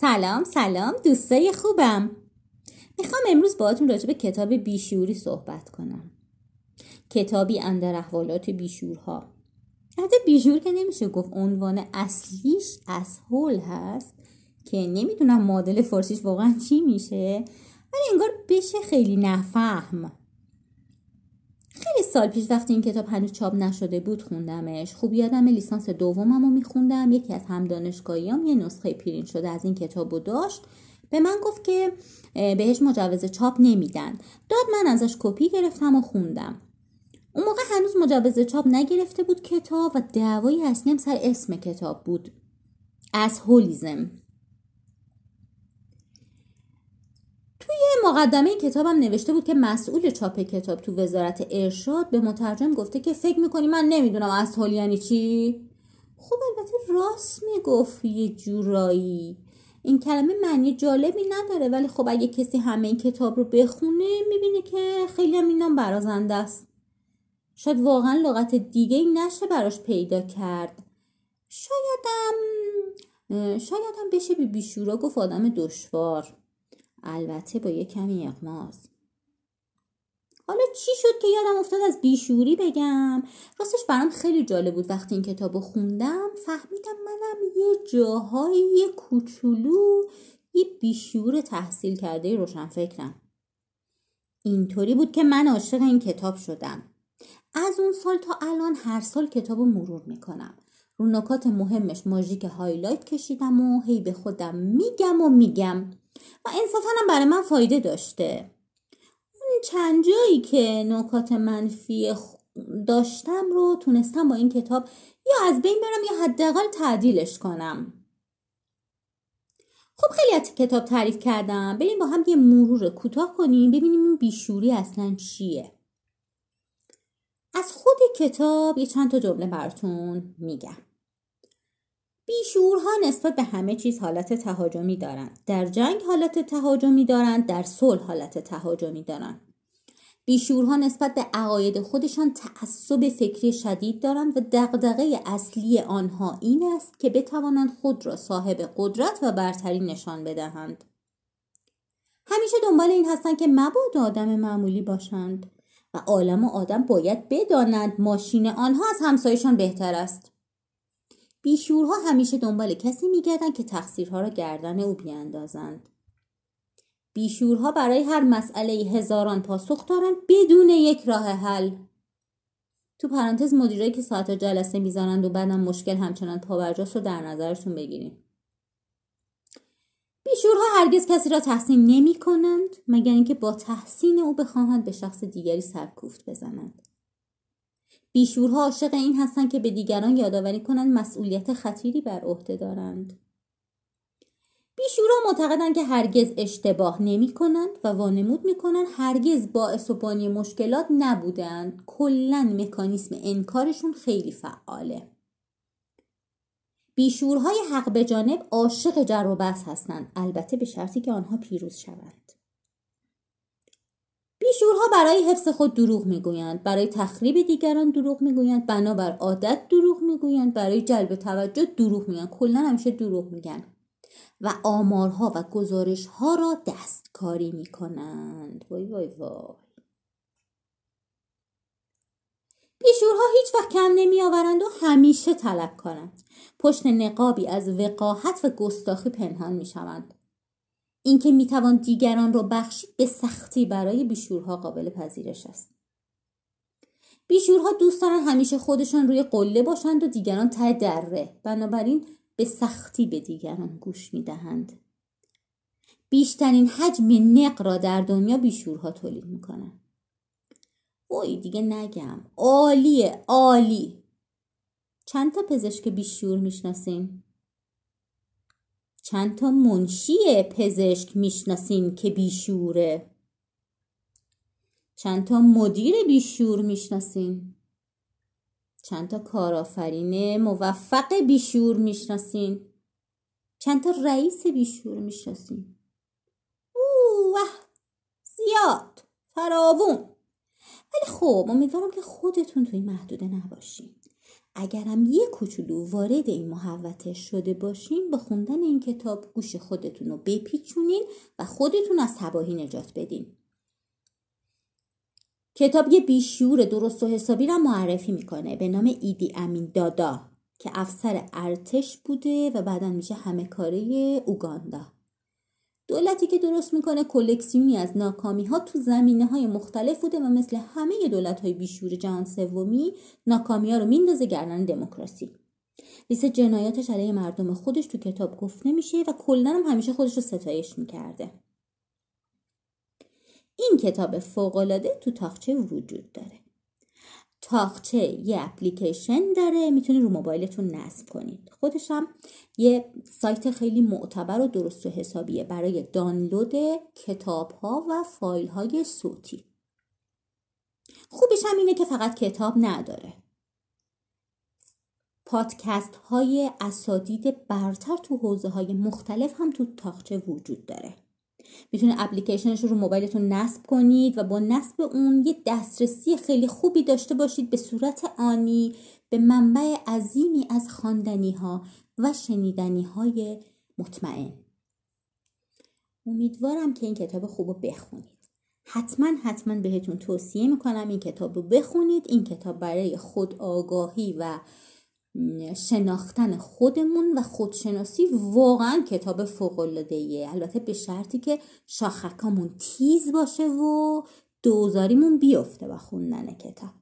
سلام سلام دوستای خوبم. می‌خوام امروز باهاتون راجع به کتاب بیشوری صحبت کنم. کتابی اندر احوالات بیشورها البته بیشور که نمیشه گفت عنوان اصلیش از هول هست که نمی‌دونم مدل فارسیش واقعا چی میشه ولی انگار بشه خیلی نفهم. خیلی سال پیش وقتی این کتاب هنوز چاپ نشده بود خوندمش. خوب یادم لیسانس دومم رو میخوندم. یکی از هم دانشگاهیام یه نسخه پرین شده از این کتاب رو داشت. به من گفت که بهش مجوز چاپ نمیدن. داد من ازش کپی گرفتم و خوندم. اون موقع هنوز مجوز چاپ نگرفته بود کتاب و دعوایی اصلی هم سر اسم کتاب بود. از هولیزم توی مقدمه کتابم نوشته بود که مسئول چاپ کتاب تو وزارت ارشاد به مترجم گفته که فکر می‌کنی من نمی‌دونم از یعنی چی؟ خب البته راست می‌گفت یه جورایی. این کلمه معنی جالبی نداره ولی خب اگه کسی همه این کتاب رو بخونه می‌بینه که خیلی هم اینام برازنده است. شاید واقعا لغت دیگه ای نشه براش پیدا کرد. شایدم شایدم بشه بی بیشورا گفت آدم دشوار. البته با یه کمی اقماز حالا چی شد که یادم افتاد از بیشوری بگم؟ راستش برام خیلی جالب بود وقتی این کتاب رو خوندم فهمیدم منم یه جاهای یه کوچولو یه بیشور تحصیل کرده روشن فکرم. اینطوری بود که من عاشق این کتاب شدم. از اون سال تا الان هر سال کتاب رو مرور می‌کنم. رو نکات مهمش ماژیک هایلایت کشیدم و هی به خودم میگم و میگم. و انصافا هم برای من فایده داشته. اون چند جایی که نکات منفی داشتم رو تونستم با این کتاب یا از بین برم یا حداقل تعدیلش کنم. خب خیلی از کتاب تعریف کردم. بریم با هم یه مرور کوتاه کنیم ببینیم این بیشوری اصلا چیه. از خود کتاب یه چند تا جمله براتون میگم. بیشورها نسبت به همه چیز حالت تهاجمی دارند در جنگ حالت تهاجمی دارند در صلح حالت تهاجمی دارند بیشورها نسبت به عقاید خودشان تعصب فکری شدید دارند و دغدغه اصلی آنها این است که بتوانند خود را صاحب قدرت و برتری نشان بدهند. همیشه دنبال این هستند که مبادا آدم معمولی باشند و عالم و آدم باید بدانند ماشین آنها از همسایشان بهتر است. بیشورها همیشه دنبال کسی میگردند که تقصیرها را گردن او بیاندازند. بیشورها برای هر مسئله هزاران پاسخ دارند بدون یک راه حل. تو پرانتز مدیرایی که ساعت جلسه می‌زنند و بعدم مشکل همچنان پاورجاست رو در نظرشون بگیریم. بیشورها هرگز کسی را تحسین نمی کنند مگر اینکه با تحسین او بخواهند به شخص دیگری سرکوفت بزنند. بیشورها عاشق این هستند که به دیگران یادآوری کنند مسئولیت خطیری بر عهده دارند. بیشورها معتقدند که هرگز اشتباه نمی کنند و وانمود می کنند هرگز باعث و بانی مشکلات نبودند کلا مکانیسم انکارشون خیلی فعاله. بیشورهای حق به جانب عاشق جر و بحث هستند. البته به شرطی که آنها پیروز شوند. برای حفظ خود دروغ می‌گویند. برای تخریب دیگران دروغ می‌گویند. بنابر عادت دروغ می‌گویند. برای جلب توجه دروغ میگن کلا همیشه دروغ میگن. و آمارها و گزارشها را دستکاری می‌کنند. وای وای وای. بیشورها هیچ وقت کم نمی آورند و همیشه طلب کنند. پشت نقابی از وقاحت و گستاخی پنهان می شوند اینکه می توان دیگران را بخشید به سختی برای بیشورها قابل پذیرش است بیشورها دوست دارن همیشه خودشان روی قله باشند و دیگران ته دره بنابراین به سختی به دیگران گوش می دهند. بیشترین حجم نق را در دنیا بیشورها تولید می کنند. وای دیگه نگم عالیه عالی چند تا پزشک بیشور می‌شناسین؟ چند تا منشی پزشک می‌شناسین که بیشوره؟ چند تا مدیر بیشور می‌شناسین؟ چند تا کارآفرین موفق بیشور می‌شناسین؟ چند تا رئیس بیشور می‌شناسین؟ اوه زیاد فراوون ولی خب امیدوارم که خودتون توی محدوده نباشین اگرم یه کوچولو وارد این محوته شده باشین با خوندن این کتاب گوش خودتون رو بپیچونین و خودتون از تباهی نجات بدین. کتاب یه بیشور درست و حسابی را معرفی می‌کنه به نام ایدی امین دادا که افسر ارتش بوده و بعدا میشه همه کاره اوگاندا. دولتی که درست می‌کنه کلکسیونی از ناکامی ها تو زمینه های مختلف بوده و مثل همه دولت های بیشور جهان سومی ناکامی ها رو میندازه گردن دموکراسی. لیست جنایاتش علیه مردم خودش تو کتاب گفته میشه و کلا هم همیشه خودش رو ستایش می‌کرده. این کتاب فوقالعاده تو تاخچه وجود داره. تاخچه یه اپلیکیشن داره می‌تونید رو موبایلتون نصب کنید. خودش هم یه سایت خیلی معتبر و درست و حسابیه برای دانلود کتاب ها و فایل های صوتی. خوبش هم اینه که فقط کتاب نداره. پادکست های اساتید برتر تو حوزه های مختلف هم تو تاخچه وجود داره. می‌تونه اپلیکیشنش رو موبایلتون نصب کنید و با نصب اون یه دسترسی خیلی خوبی داشته باشید به صورت آنی به منبع عظیمی از خواندنی ها و شنیدنی های مطمئن. امیدوارم که این کتاب خوب رو بخونید. حتما حتما بهتون توصیه می‌کنم این کتاب رو بخونید. این کتاب برای خود آگاهی و شناختن خودمون و خودشناسی واقعا کتاب فوق البته به شرطی که شاخکامون تیز باشه و دوزاریمون بیفته با خوندن کتاب.